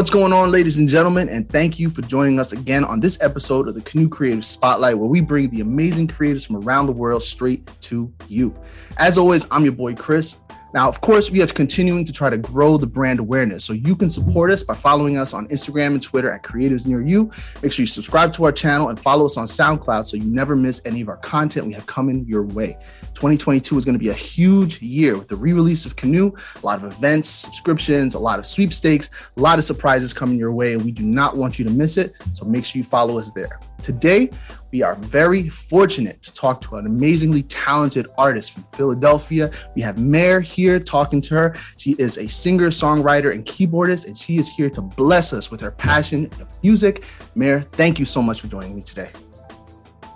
What's going on, ladies and gentlemen? And thank you for joining us again on this episode of the Canoe Creative Spotlight, where we bring the amazing creatives from around the world straight to you. As always, I'm your boy, Chris. Now, of course, we are continuing to try to grow the brand awareness. So you can support us by following us on Instagram and Twitter at Creatives Near You. Make sure you subscribe to our channel and follow us on SoundCloud so you never miss any of our content we have coming your way. 2022 is going to be a huge year with the re-release of Canoe, a lot of events, subscriptions, a lot of sweepstakes, a lot of surprises coming your way, and we do not want you to miss it. So make sure you follow us there. Today, we are very fortunate to talk to an amazingly talented artist from Philadelphia. We have Mare here talking to her. She is a singer, songwriter, and keyboardist, and she is here to bless us with her passion of music. Mare, thank you so much for joining me today.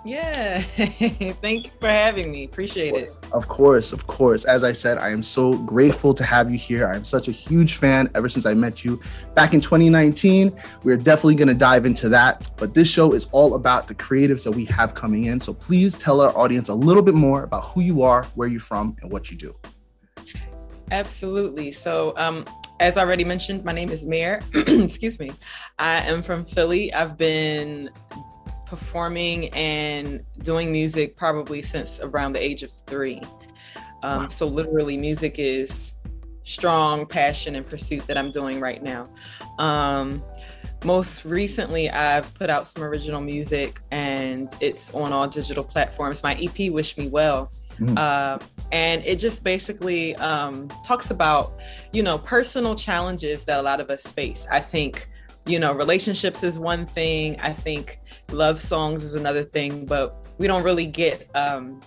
Yeah, thank you for having me. Appreciate of it. Of course, of course. As I said, I am so grateful to have you here. I am such a huge fan ever since I met you back in 2019. We're definitely going to dive into that. But this show is all about the creatives that we have coming in. So please tell our audience a little bit more about who you are, where you're from, and what you do. Absolutely. So, um, as already mentioned, my name is Mayor. Excuse me. I am from Philly. I've been performing and doing music probably since around the age of three. Um, wow. So, literally, music is strong passion and pursuit that I'm doing right now. Um, most recently, I've put out some original music and it's on all digital platforms. My EP, Wish Me Well. Mm. Uh, and it just basically um, talks about, you know, personal challenges that a lot of us face. I think you know, relationships is one thing. I think love songs is another thing, but we don't really get um,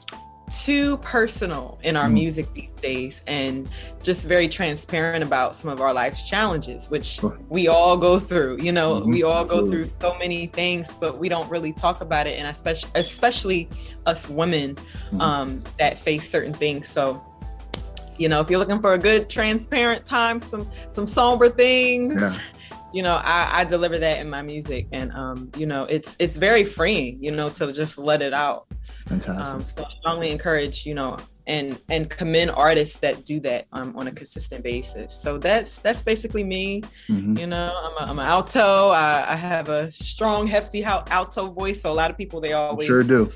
too personal in our mm music these days and just very transparent about some of our life's challenges, which we all go through. You know, mm-hmm. we all go through so many things, but we don't really talk about it. And especially, especially us women mm um, that face certain things. So, you know, if you're looking for a good transparent time, some some somber things. Yeah you know I, I deliver that in my music and um you know it's it's very freeing you know to just let it out fantastic um, so I strongly encourage you know and and commend artists that do that um, on a consistent basis so that's that's basically me mm-hmm. you know i'm, a, I'm an alto I, I have a strong hefty alto voice so a lot of people they always sure do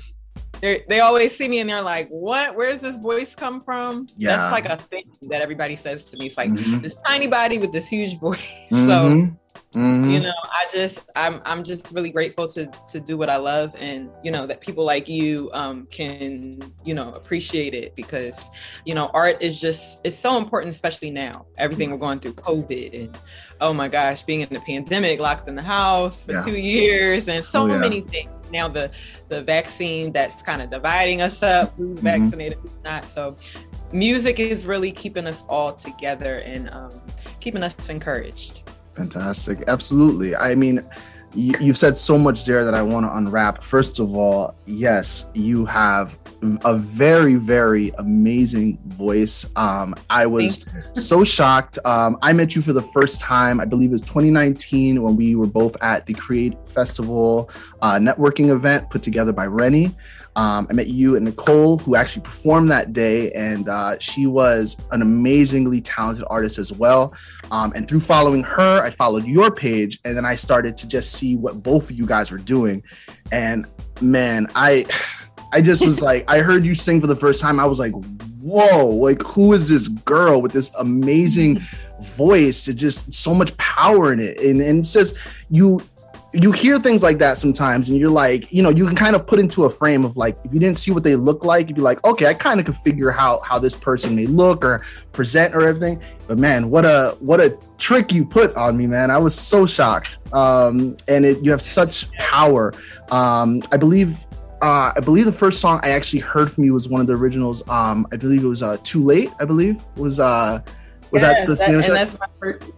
they they always see me and they're like, "What? Where's this voice come from?" Yeah. That's like a thing that everybody says to me. It's like mm-hmm. this tiny body with this huge voice. Mm-hmm. So Mm-hmm. You know, I just I'm I'm just really grateful to to do what I love and you know that people like you um can, you know, appreciate it because you know, art is just it's so important especially now. Everything we're going through COVID and oh my gosh, being in the pandemic, locked in the house for yeah. 2 years and so oh, yeah. many things. Now the the vaccine that's kind of dividing us up, who's mm-hmm. vaccinated, who's not. So music is really keeping us all together and um, keeping us encouraged. Fantastic. Absolutely. I mean, you've said so much there that I want to unwrap. First of all, yes, you have a very, very amazing voice. Um, I was so shocked. Um, I met you for the first time, I believe it was 2019, when we were both at the Create Festival uh, networking event put together by Rennie. Um, I met you and Nicole, who actually performed that day, and uh, she was an amazingly talented artist as well. Um, and through following her, I followed your page, and then I started to just see what both of you guys were doing. And man, I, I just was like, I heard you sing for the first time. I was like, whoa, like who is this girl with this amazing voice? To just so much power in it, and and it's just you you hear things like that sometimes and you're like you know you can kind of put into a frame of like if you didn't see what they look like you'd be like okay i kind of could figure how how this person may look or present or everything but man what a what a trick you put on me man i was so shocked um and it you have such power um i believe uh, I believe the first song I actually heard from you was one of the originals. Um, I believe it was uh, "Too Late." I believe was uh, was yeah, that the that, and that's my first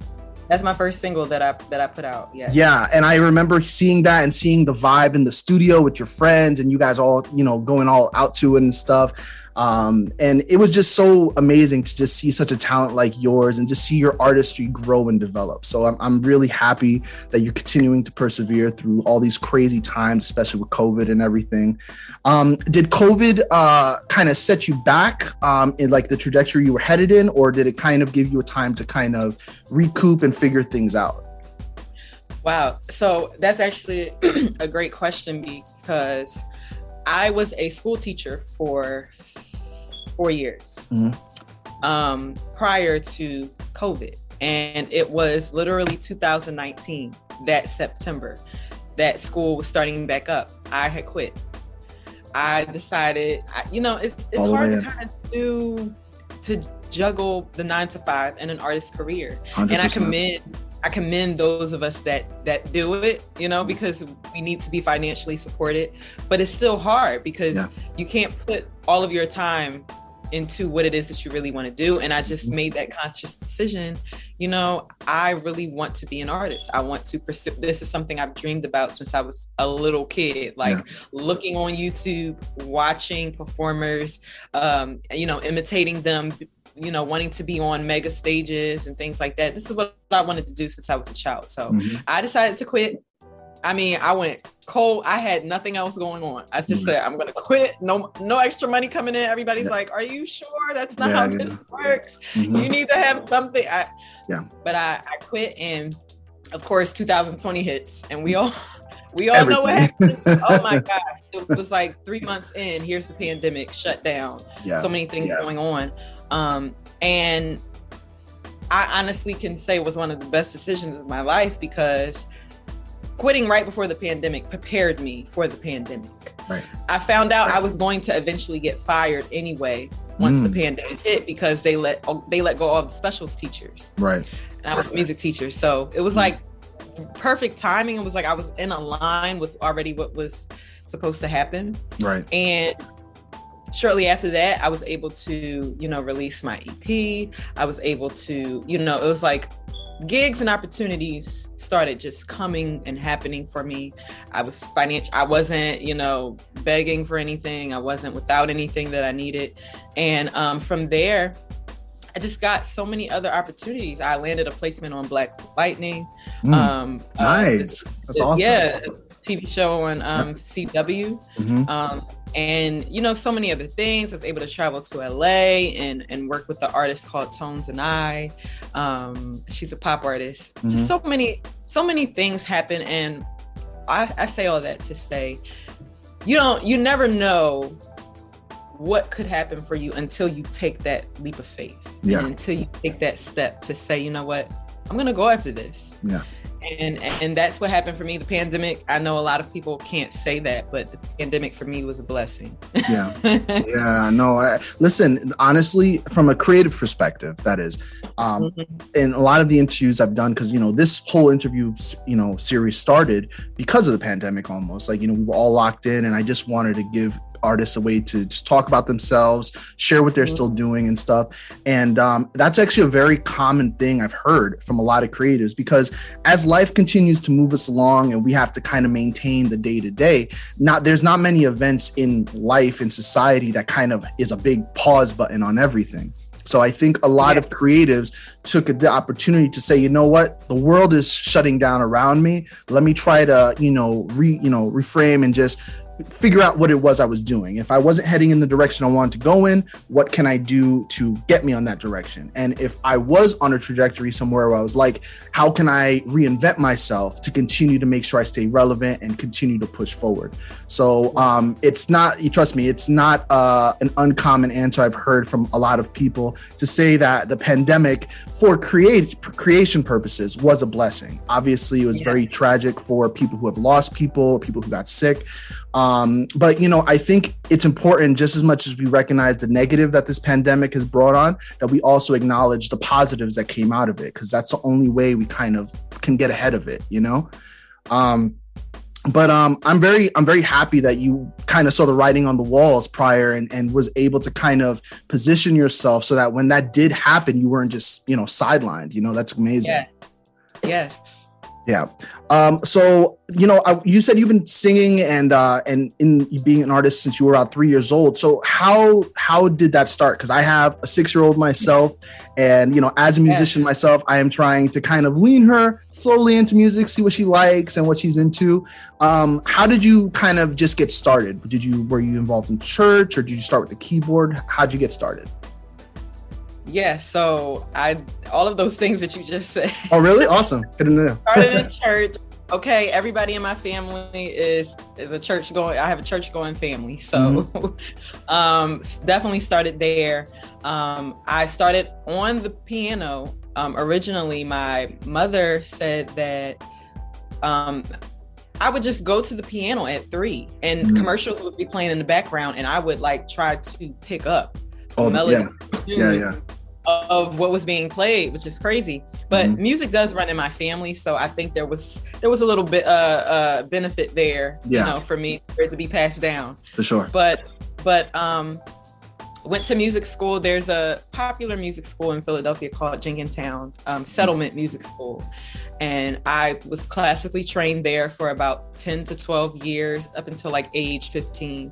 that's my first single that I that I put out. Yeah. Yeah, and I remember seeing that and seeing the vibe in the studio with your friends and you guys all, you know, going all out to it and stuff. Um, and it was just so amazing to just see such a talent like yours and just see your artistry grow and develop. So I'm, I'm really happy that you're continuing to persevere through all these crazy times, especially with COVID and everything. Um, did COVID uh, kind of set you back um, in like the trajectory you were headed in, or did it kind of give you a time to kind of recoup and figure things out? Wow. So that's actually a great question because I was a school teacher for four years mm-hmm. um, prior to COVID. And it was literally 2019, that September, that school was starting back up. I had quit. I decided, you know, it's, it's hard to kind of do, to juggle the nine to five and an artist's career. 100%. And I commend I commend those of us that that do it, you know, because we need to be financially supported. But it's still hard because yeah. you can't put all of your time into what it is that you really want to do. And I just mm-hmm. made that conscious decision. You know, I really want to be an artist. I want to pursue this is something I've dreamed about since I was a little kid, like yeah. looking on YouTube, watching performers, um, you know, imitating them, you know, wanting to be on mega stages and things like that. This is what I wanted to do since I was a child. So mm-hmm. I decided to quit. I mean, I went cold. I had nothing else going on. I just mm-hmm. said, I'm gonna quit. No, no extra money coming in. Everybody's yeah. like, "Are you sure that's not yeah, how this works? Mm-hmm. You need to have something." I, yeah. But I, I quit, and of course, 2020 hits, and we all we all Everything. know what happened. oh my gosh. It was like three months in, here's the pandemic, shut down. Yeah. So many things going on. Um, and I honestly can say it was one of the best decisions of my life because quitting right before the pandemic prepared me for the pandemic. Right. I found out right. I was going to eventually get fired anyway once mm. the pandemic hit because they let they let go all the specials teachers. Right. And I was a music teacher, so it was mm. like perfect timing. It was like I was in a line with already what was supposed to happen. Right. And shortly after that, I was able to, you know, release my EP. I was able to, you know, it was like gigs and opportunities started just coming and happening for me. I was financial, I wasn't, you know, begging for anything. I wasn't without anything that I needed. And um, from there, I just got so many other opportunities. I landed a placement on Black Lightning. Mm, um, uh, nice. Uh, That's awesome. Yeah. TV show on um, CW. Mm-hmm. Um, and you know, so many other things. I was able to travel to LA and and work with the artist called Tones and I. Um, she's a pop artist. Mm-hmm. Just so many, so many things happen. And I, I say all that to say, you don't, you never know what could happen for you until you take that leap of faith. Yeah. until you take that step to say, you know what, I'm gonna go after this. Yeah. And and that's what happened for me. The pandemic. I know a lot of people can't say that, but the pandemic for me was a blessing. yeah. Yeah. No. I, listen. Honestly, from a creative perspective, that is, um, mm-hmm. and a lot of the interviews I've done, because you know this whole interview, you know, series started because of the pandemic. Almost like you know we were all locked in, and I just wanted to give artists a way to just talk about themselves, share what they're mm-hmm. still doing and stuff. And um, that's actually a very common thing I've heard from a lot of creatives because as life continues to move us along and we have to kind of maintain the day to day, not there's not many events in life in society that kind of is a big pause button on everything. So I think a lot yeah. of creatives took the opportunity to say, you know what, the world is shutting down around me. Let me try to, you know, re, you know, reframe and just figure out what it was I was doing. If I wasn't heading in the direction I wanted to go in, what can I do to get me on that direction? And if I was on a trajectory somewhere where I was like, how can I reinvent myself to continue to make sure I stay relevant and continue to push forward? So um, it's not, you trust me, it's not uh, an uncommon answer I've heard from a lot of people to say that the pandemic for create creation purposes was a blessing. Obviously, it was yeah. very tragic for people who have lost people, people who got sick. Um, but you know, I think it's important just as much as we recognize the negative that this pandemic has brought on, that we also acknowledge the positives that came out of it, because that's the only way we kind of can get ahead of it, you know. Um, but um, I'm very I'm very happy that you kind of saw the writing on the walls prior and, and was able to kind of position yourself so that when that did happen, you weren't just you know sidelined. You know, that's amazing. Yeah. Yes. Yeah. Um, so you know, I, you said you've been singing and uh, and in being an artist since you were about three years old. So how how did that start? Because I have a six year old myself, and you know, as a musician yeah. myself, I am trying to kind of lean her slowly into music, see what she likes and what she's into. Um, how did you kind of just get started? Did you were you involved in church, or did you start with the keyboard? How'd you get started? Yeah, so I all of those things that you just said. Oh, really? Awesome. Good to know. Started in church. okay, everybody in my family is is a church going. I have a church going family, so mm-hmm. um, definitely started there. Um, I started on the piano. Um, originally, my mother said that um, I would just go to the piano at three, and mm-hmm. commercials would be playing in the background, and I would like try to pick up oh, melody. Yeah, yeah, yeah of what was being played, which is crazy. But mm-hmm. music does run in my family, so I think there was there was a little bit uh, uh benefit there, yeah. you know, for me for it to be passed down. For sure. But but um went to music school. There's a popular music school in Philadelphia called Jenkintown um, Settlement Music School. And I was classically trained there for about 10 to 12 years up until like age 15.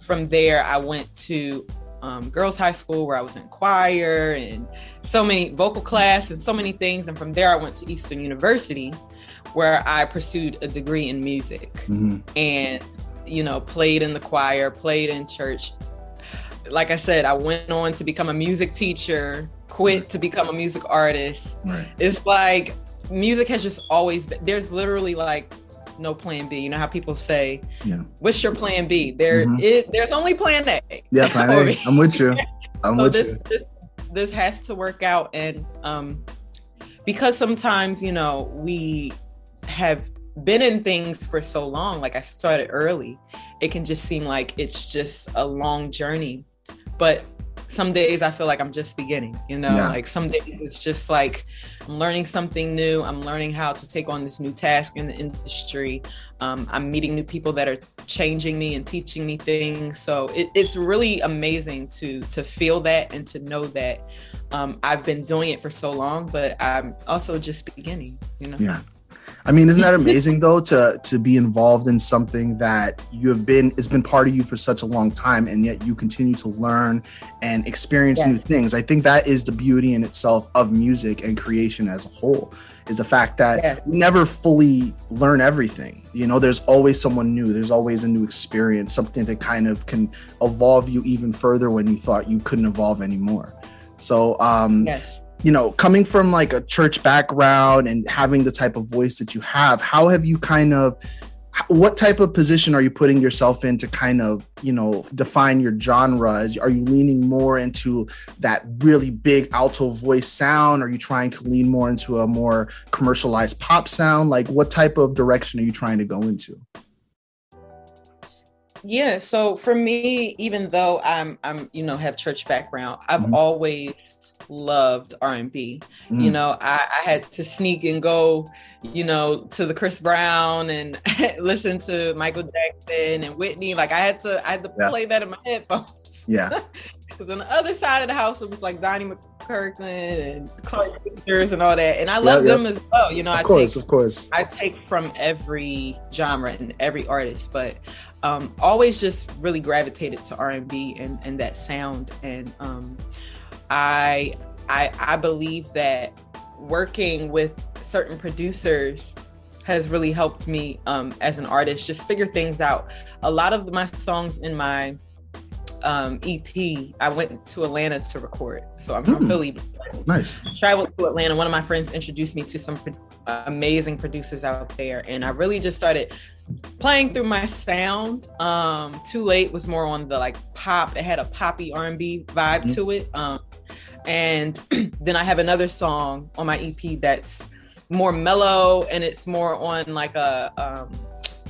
From there, I went to um, girls' high school where I was in choir and so many vocal class and so many things. And from there, I went to Eastern University where I pursued a degree in music mm-hmm. and, you know, played in the choir, played in church. Like I said, I went on to become a music teacher, quit to become a music artist. Right. It's like music has just always been, there's literally like no plan B. You know how people say, yeah. "What's your plan B?" There, mm-hmm. it, there's only plan A. Yeah, plan A. I'm with you. I'm so with this, you. This, this has to work out, and um, because sometimes you know we have been in things for so long. Like I started early, it can just seem like it's just a long journey, but some days I feel like I'm just beginning, you know, yeah. like some days it's just like I'm learning something new. I'm learning how to take on this new task in the industry. Um, I'm meeting new people that are changing me and teaching me things. So it, it's really amazing to to feel that and to know that um, I've been doing it for so long, but I'm also just beginning, you know. Yeah. I mean, isn't that amazing though to to be involved in something that you have been it's been part of you for such a long time and yet you continue to learn and experience yeah. new things. I think that is the beauty in itself of music and creation as a whole is the fact that yeah. we never fully learn everything. You know, there's always someone new, there's always a new experience, something that kind of can evolve you even further when you thought you couldn't evolve anymore. So um yes you know, coming from like a church background and having the type of voice that you have, how have you kind of what type of position are you putting yourself in to kind of you know define your genres are you leaning more into that really big alto voice sound? Are you trying to lean more into a more commercialized pop sound? Like what type of direction are you trying to go into yeah so for me even though i'm i'm you know have church background i've mm-hmm. always loved r&b mm-hmm. you know I, I, had to sneak and go you know to the chris brown and listen to michael jackson and whitney like i had to i had to yeah. play that in my headphones yeah because on the other side of the house it was like Donnie McClurkin and clark Sisters and all that and i love them as well you know of I course take, of course i take from every genre and every artist but um, always just really gravitated to R&B and, and that sound. And um, I, I, I believe that working with certain producers has really helped me um, as an artist just figure things out. A lot of my songs in my um, EP, I went to Atlanta to record. So I'm from mm. Philly. Nice. Traveled to Atlanta. One of my friends introduced me to some amazing producers out there, and I really just started playing through my sound. Um, Too Late was more on the like pop. It had a poppy R&B vibe mm-hmm. to it. Um, and then I have another song on my EP that's more mellow and it's more on like a um,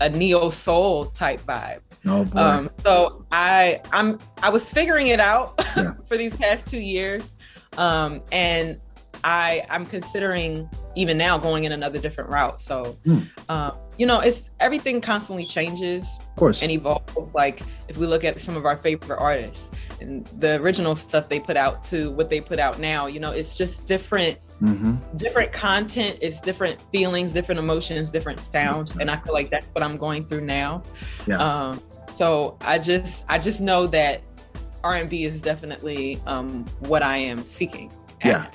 a neo soul type vibe. Oh boy. Um, so I I'm I was figuring it out yeah. for these past two years. Um, and I I'm considering even now going in another different route. So, mm. um, you know, it's everything constantly changes, of course, and evolves. Like if we look at some of our favorite artists and the original stuff they put out to what they put out now, you know, it's just different. Mm-hmm. Different content it's different feelings, different emotions, different sounds, and I feel like that's what I'm going through now. Yeah. Um, so I just I just know that R&B is definitely um, what I am seeking. Yeah.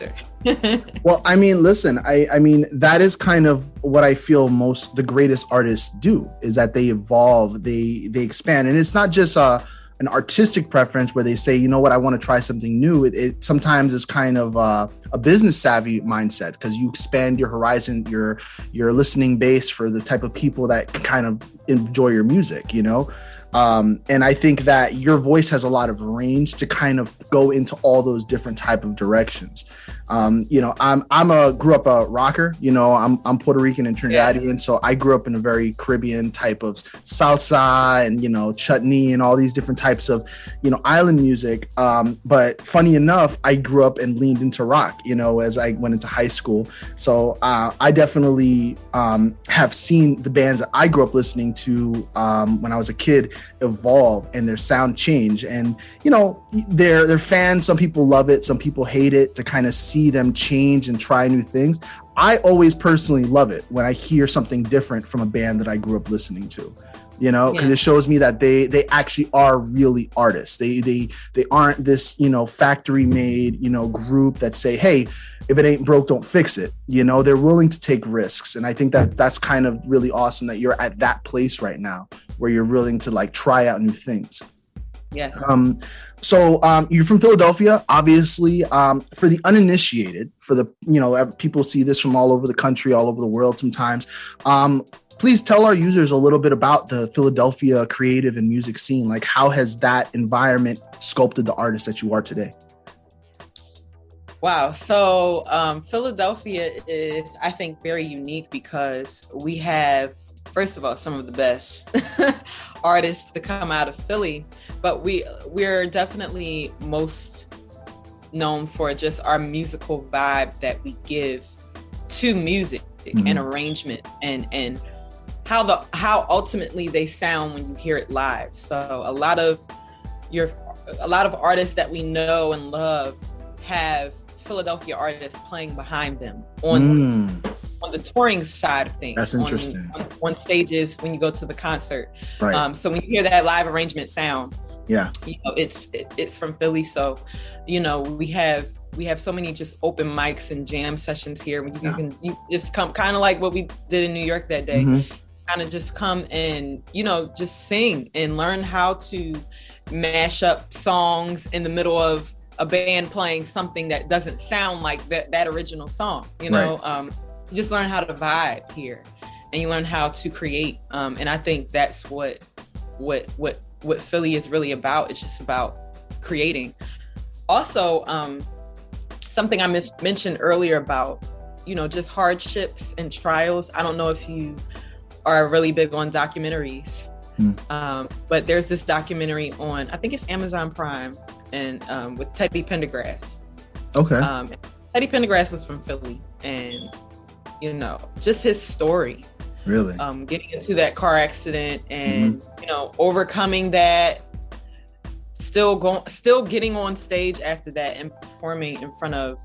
well, I mean, listen, I I mean that is kind of what I feel most the greatest artists do is that they evolve, they they expand, and it's not just a an artistic preference where they say, you know what, I want to try something new. It, it sometimes is kind of uh, a business savvy mindset because you expand your horizon, your your listening base for the type of people that kind of enjoy your music. You know, um, and I think that your voice has a lot of range to kind of go into all those different type of directions. Um, you know, I'm I'm a grew up a rocker. You know, I'm I'm Puerto Rican and Trinidadian, yeah. so I grew up in a very Caribbean type of salsa and you know chutney and all these different types of you know island music. Um, but funny enough, I grew up and leaned into rock. You know, as I went into high school, so uh, I definitely um, have seen the bands that I grew up listening to um, when I was a kid evolve and their sound change. And you know, they're they're fans. Some people love it, some people hate it. To kind of see see them change and try new things. I always personally love it when I hear something different from a band that I grew up listening to. You know, because yeah. it shows me that they they actually are really artists. They they they aren't this you know factory made you know group that say, hey, if it ain't broke, don't fix it. You know, they're willing to take risks, and I think that that's kind of really awesome that you're at that place right now where you're willing to like try out new things. Yes. Um, so um, you're from Philadelphia, obviously. Um, for the uninitiated, for the you know people see this from all over the country, all over the world. Sometimes, um, please tell our users a little bit about the Philadelphia creative and music scene. Like, how has that environment sculpted the artist that you are today? Wow. So um, Philadelphia is, I think, very unique because we have first of all some of the best artists to come out of Philly, but we we're definitely most known for just our musical vibe that we give to music mm-hmm. and arrangement and and how the how ultimately they sound when you hear it live. So a lot of your a lot of artists that we know and love have Philadelphia artists playing behind them on mm on the touring side of things. That's interesting. On, on, on stages when you go to the concert. Right. Um, so when you hear that live arrangement sound, yeah, you know it's it, it's from Philly. So, you know we have we have so many just open mics and jam sessions here. You, yeah. can you just come kind of like what we did in New York that day. Mm-hmm. Kind of just come and you know just sing and learn how to mash up songs in the middle of a band playing something that doesn't sound like that that original song you know right. um you just learn how to vibe here and you learn how to create um, and i think that's what what what what philly is really about. It's just about creating. Also um, something i mis- mentioned earlier about you know just hardships and trials. I don't know if you are really big on documentaries mm. um, but there's this documentary on i think it's amazon prime and um, with teddy pendergrass. Okay. Um, teddy pendergrass was from philly and you know, just his story. Really? Um, getting into that car accident and mm-hmm. you know, overcoming that, still going still getting on stage after that and performing in front of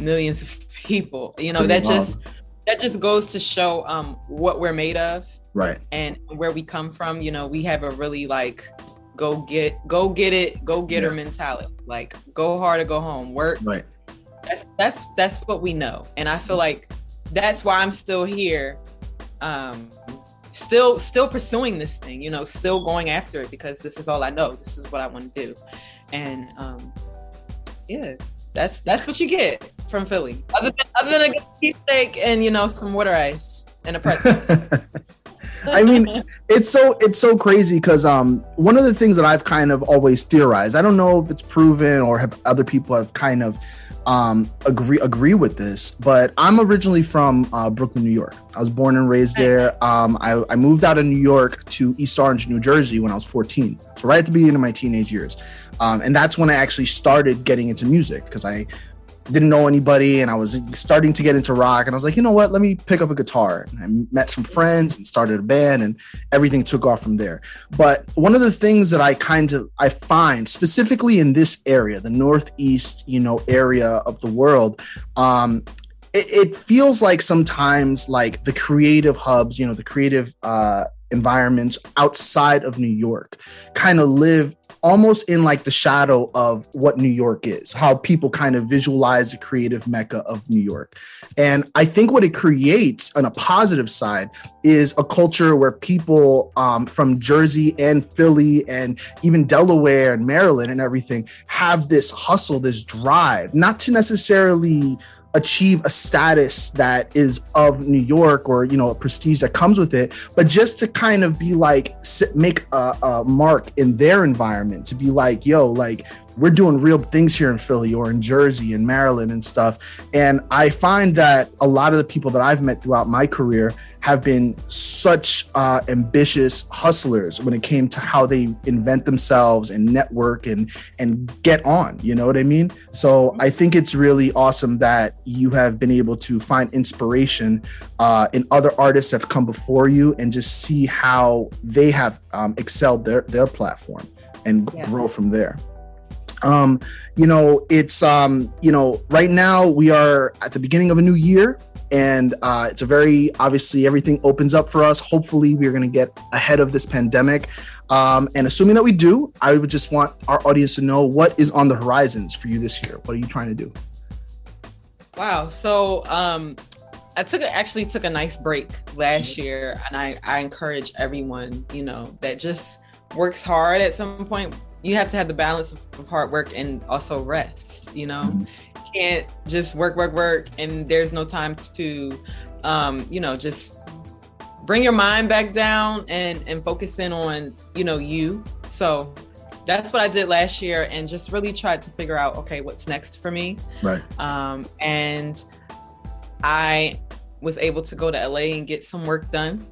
millions of people. You know, that just that just goes to show um what we're made of. Right. And where we come from. You know, we have a really like go get go get it, go get yeah. her mentality. Like go hard or go home. Work right that's that's that's what we know, and I feel like that's why I'm still here, um, still still pursuing this thing. You know, still going after it because this is all I know. This is what I want to do, and um, yeah, that's that's what you get from Philly. Other than other than a good cheesesteak and you know some water ice and a pretzel. I mean, it's so it's so crazy because um one of the things that I've kind of always theorized. I don't know if it's proven or have other people have kind of um, agree agree with this, but I'm originally from uh, Brooklyn, New York. I was born and raised there. Um, I, I, moved out of New York to East Orange, New Jersey, when I was 14. So right at the beginning of my teenage years, um, and that's when I actually started getting into music because I didn't know anybody and I was starting to get into rock and I was like, you know what, let me pick up a guitar. And I met some friends and started a band and everything took off from there. But one of the things that I kind of I find specifically in this area, the northeast, you know, area of the world, um, it, it feels like sometimes like the creative hubs, you know, the creative uh environments outside of New York kind of live almost in like the shadow of what New York is, how people kind of visualize the creative mecca of New York. And I think what it creates on a positive side is a culture where people um, from Jersey and Philly and even Delaware and Maryland and everything have this hustle, this drive, not to necessarily achieve a status that is of New York or you know a prestige that comes with it, but just to kind of be like make a, a, mark in their environment to be like, yo, like we're doing real things here in Philly or in Jersey and Maryland and stuff. And I find that a lot of the people that I've met throughout my career have been such uh, ambitious hustlers when it came to how they invent themselves and network and and get on. You know what I mean? So I think it's really awesome that you have been able to find inspiration uh, in other artists that have come before you and just see how they have um, excelled their their platform and yeah. grow from there um you know it's um you know right now we are at the beginning of a new year and uh, it's a very obviously everything opens up for us. Hopefully, we're going to get ahead of this pandemic. Um, and assuming that we do, I would just want our audience to know what is on the horizons for you this year. What are you trying to do? Wow. So um, I took a, actually took a nice break last year, and I, I encourage everyone, you know, that just works hard at some point. You have to have the balance of hard work and also rest. You know. Mm-hmm can't just work, work, work, and there's no time to, um, you know, just bring your mind back down and and focus in on, you know, you. So that's what I did last year, and just really tried to figure out, okay, what's next for me. Right. Um, and I was able to go to LA and get some work done.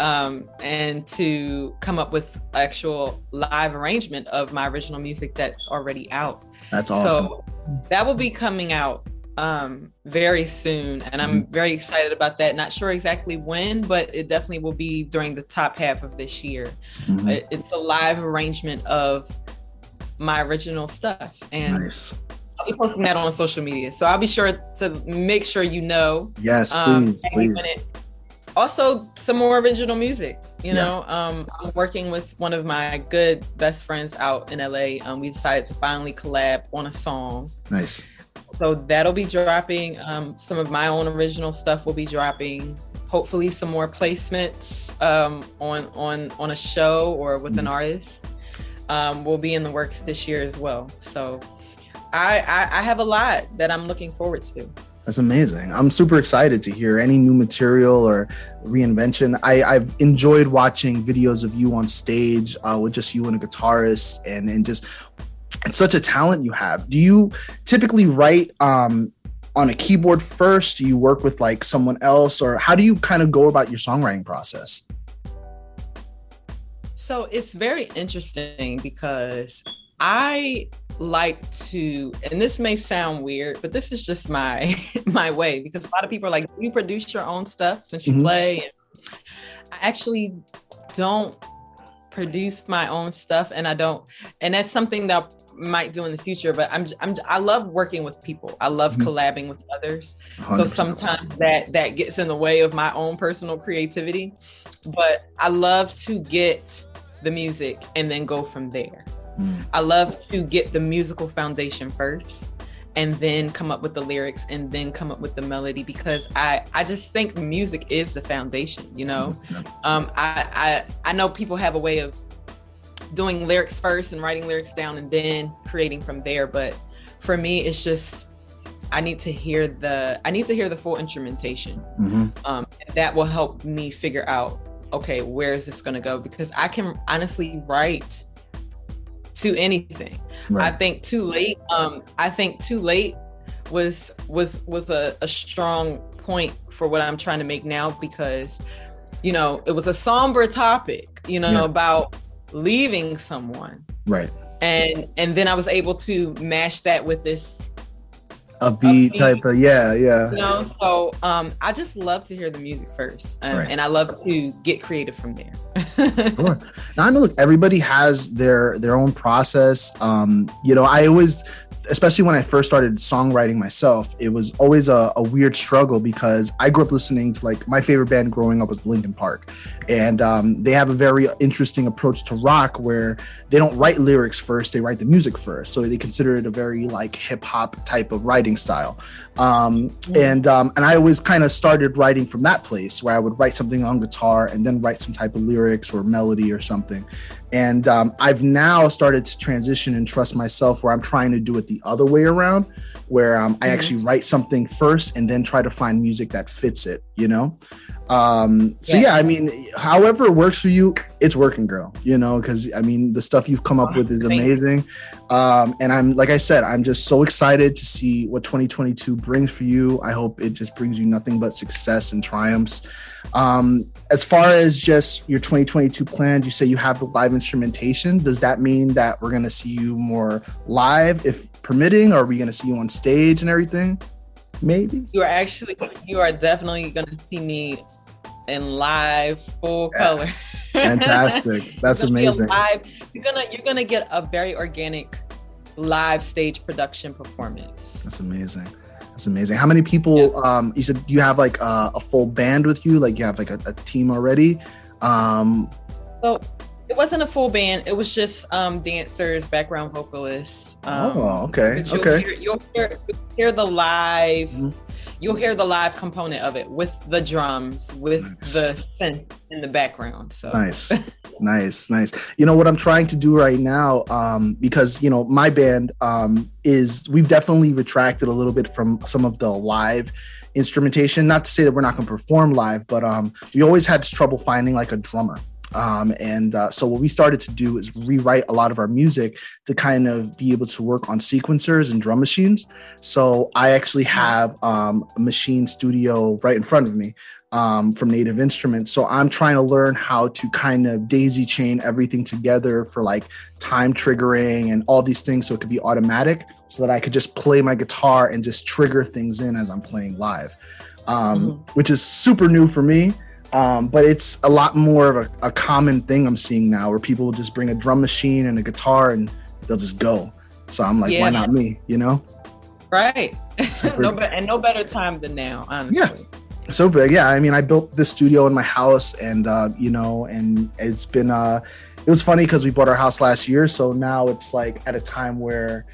Um, and to come up with actual live arrangement of my original music that's already out. That's awesome. So that will be coming out um very soon and i'm mm-hmm. very excited about that not sure exactly when but it definitely will be during the top half of this year mm-hmm. it, it's a live arrangement of my original stuff and nice. i'll be posting that on social media so i'll be sure to make sure you know yes um, please please also some more original music you know? Yeah. um, i'm working with one of my good best friends out in la um, we decided to finally collab on a song. Nice. So that'll be dropping. Um, some of my own original stuff will be dropping. Hopefully some more placements um, on on on a show or with mm. an artist. Um, will be in the works this year as well. So I, I i have a lot that i'm looking forward to that's amazing. I'm super excited to hear any new material or reinvention. I, I've enjoyed watching videos of you on stage uh, with just you and a guitarist, and and just it's such a talent you have. Do you typically write um, on a keyboard first? Do you work with like someone else, or how do you kind of go about your songwriting process? So it's very interesting because I like to, and this may sound weird, but this is just my my way because a lot of people are like, you produce your own stuff since you mm-hmm. play. I actually don't produce my own stuff and I don't and that's something that I might do in the future but I'm I'm I love working with people. I love mm-hmm. collabing with others. 100%. So sometimes that that gets in the way of my own personal creativity, but I love to get the music and then go from there. Mm. I love to get the musical foundation first and then come up with the lyrics and then come up with the melody because I I just think music is the foundation, you know. Um I I I know people have a way of doing lyrics first and writing lyrics down and then creating from there, but for me it's just I need to hear the I need to hear the full instrumentation. Mm-hmm. Um, that will help me figure out okay, where is this going to go because I can honestly write to anything. Right. I think too late. Um, I think too late was was was a, a strong point for what I'm trying to make now because you know it was a somber topic, you know, yeah. about leaving someone. Right. And and then I was able to mash that with this a beat type of yeah yeah you know so um i just love to hear the music first um, right. and i love to get creative from there sure. now i know look everybody has their their own process um you know i always especially when I first started songwriting myself, it was always a, a, weird struggle because I grew up listening to like my favorite band growing up was Linkin Park, and um, they have a very interesting approach to rock where they don't write lyrics first; they write the music first. So they consider it a very like hip hop type of writing style. Um, mm. and um, and I always kind of started writing from that place where I would write something on guitar and then write some type of lyrics or melody or something. And um, I've now started to transition and trust myself where I'm trying to do it the other way around, where um, I mm-hmm. actually write something first and then try to find music that fits it, you know? Um, so yeah. yeah, I mean, however it works for you, it's working, girl. You know, because I mean, the stuff you've come up with is amazing. Um, and I'm like I said, I'm just so excited to see what 2022 brings for you. I hope it just brings you nothing but success and triumphs. Um, as far as just your 2022 plans, you say you have the live instrumentation. Does that mean that we're going to see you more live, if permitting? Or are we going to see you on stage and everything? Maybe you are actually you are definitely going to see me in live full yeah. color. Fantastic. That's amazing. Live, you're gonna you're gonna get a very organic live stage production performance. That's amazing. That's amazing. How many people? Yeah. Um, you said you have like a, a, full band with you. Like you have like a, a team already. Um, so it wasn't a full band. It was just um, dancers, background vocalists. Um, oh, okay, you'll okay. Hear, you'll, hear, you'll hear the live. Mm-hmm you'll hear the live component of it with the drums, with nice. the synth in the background. So nice, nice, nice. You know what I'm trying to do right now, um, because you know my band um, is we've definitely retracted a little bit from some of the live instrumentation. Not to say that we're not going to perform live, but um, we always had trouble finding like a drummer. Um, and uh, so what we started to do is rewrite a lot of our music to kind of be able to work on sequencers and drum machines. So I actually have um, a Maschine Studio right in front of me um, from Native Instruments. So I'm trying to learn how to kind of daisy chain everything together for like time triggering and all these things so it could be automatic so that I could just play my guitar and just trigger things in as I'm playing live, um, mm-hmm. which is super new for me. Um, but it's a lot more of a, a, common thing I'm seeing now where people will just bring a drum machine and a guitar and they'll just go. So I'm like, yeah. why not me? You know? Right. no, be- and no better time than now, honestly. Yeah. So big. Yeah. I mean, I built this studio in my house and, uh, you know, and it's been, uh, it was funny because we bought our house last year. So now it's like at a time where,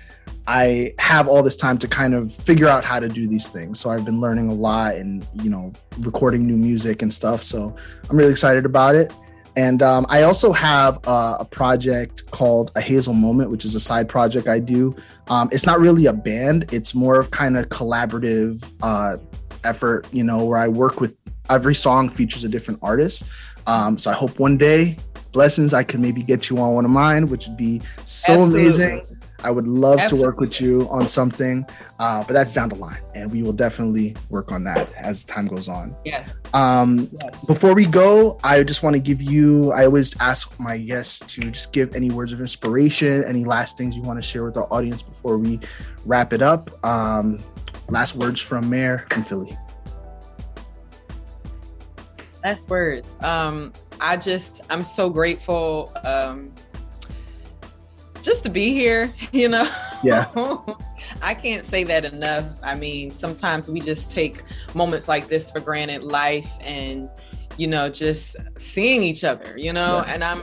I have all this time to kind of figure out how to do these things. So I've been learning a lot and, you know, recording new music and stuff. So I'm really excited about it. And um, I also have uh, a project called A Hazel Moment, which is a side project I do. Um, it's not really a band, it's more of kind of collaborative uh, effort, you know, where I work with every song features a different artist. Um, so I hope one day, blessings, I could maybe get you on one of mine, which would be so Absolutely. amazing. I would love Absolutely. to work with you on something, uh, but that's down the line, and we will definitely work on that as time goes on. Yeah. Um, yes. Before we go, I just want to give you. I always ask my guests to just give any words of inspiration, any last things you want to share with our audience before we wrap it up. Um, last words from Mayor from Philly. Last words. Um, I just, I'm so grateful. Um, just to be here, you know? Yeah. I can't say that enough. I mean, sometimes we just take moments like this for granted, life and, you know, just seeing each other, you know? Yes. And I'm,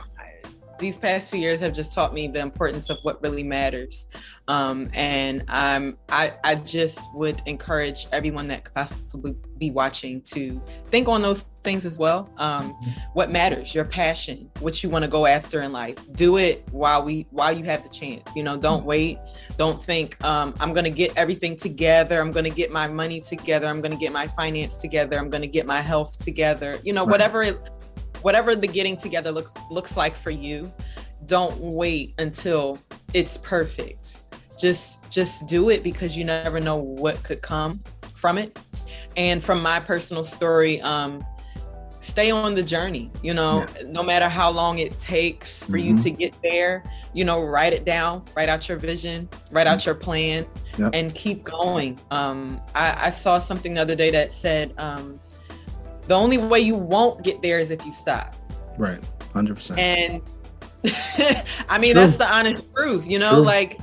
these past two years have just taught me the importance of what really matters. Um, and I'm, I, I just would encourage everyone that could possibly be watching to think on those things as well. Um, mm-hmm. what matters, your passion, what you want to go after in life. Do it while we, while you have the chance. You know, don't wait. Don't think um, I'm going to get everything together. I'm going to get my money together. I'm going to get my finance together. I'm going to get my health together. You know, right. whatever it, whatever the getting together looks looks like for you. Don't wait until it's perfect just just do it because you never know what could come from it and from my personal story um stay on the journey you know yeah. no matter how long it takes for mm-hmm. you to get there you know write it down write out your vision write out mm-hmm. your plan yep. and keep going um I, I saw something the other day that said um the only way you won't get there is if you stop. Right 100% and i mean that's the honest truth you know True. like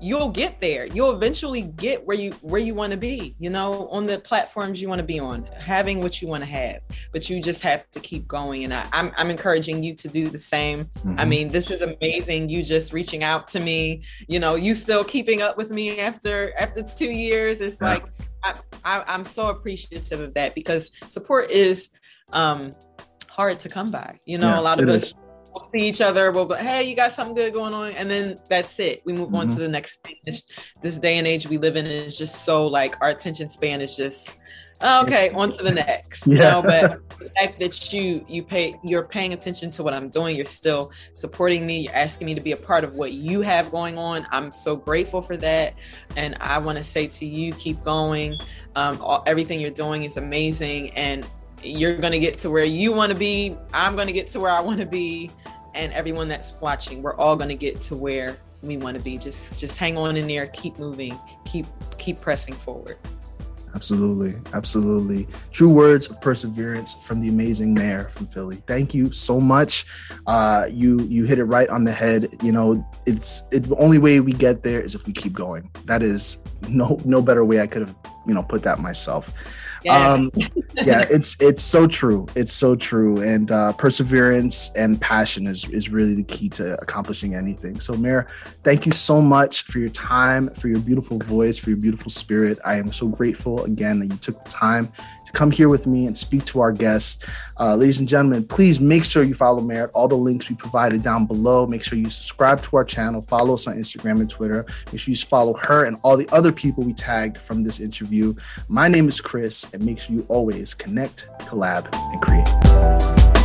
you'll get there. You'll eventually get where you where you want to be you know on the platforms you want to be on having what you want to have. But you just have to keep going and I, am I'm, I'm encouraging you to do the same. Mm-hmm. i mean this is amazing you just reaching out to me you know you still keeping up with me after after two years. It's yeah. like I, I, i'm so appreciative of that because support is um hard to come by you know yeah, a lot of us is we'll see each other. We'll go, hey, you got something good going on, and then that's it. We move mm-hmm. on to the next stage. This day and age we live in is just so like our attention span is just okay on to the next you know but the fact that you you pay you're paying attention to what i'm doing you're still supporting me you're asking me to be a part of what you have going on i'm so grateful for that and i want to say to you keep going um, all, everything you're doing is amazing and you're going to get to where you want to be. I'm going to get to where I want to be. And everyone that's watching, we're all going to get to where we want to be. Just just hang on in there, keep moving, keep keep pressing forward. Absolutely. Absolutely. True words of perseverance from the amazing mayor from Philly. Thank you so much. Uh, you you hit it right on the head. You know, it's it, the only way we get there is if we keep going. That is no no better way I could have, you know, put that myself. Um, yeah, it's it's so true. It's so true. And uh, perseverance and passion is is really the key to accomplishing anything. So, Mayor, thank you so much for your time, for your beautiful voice, for your beautiful spirit. I am so grateful again that you took the time to come here with me and speak to our guests. Uh, ladies and gentlemen, please make sure you follow Merit. All the links we provided down below. Make sure you subscribe to our channel, follow us on Instagram and Twitter. Make sure you follow her and all the other people we tagged from this interview. My name is Chris, and make sure you always connect, collab, and create.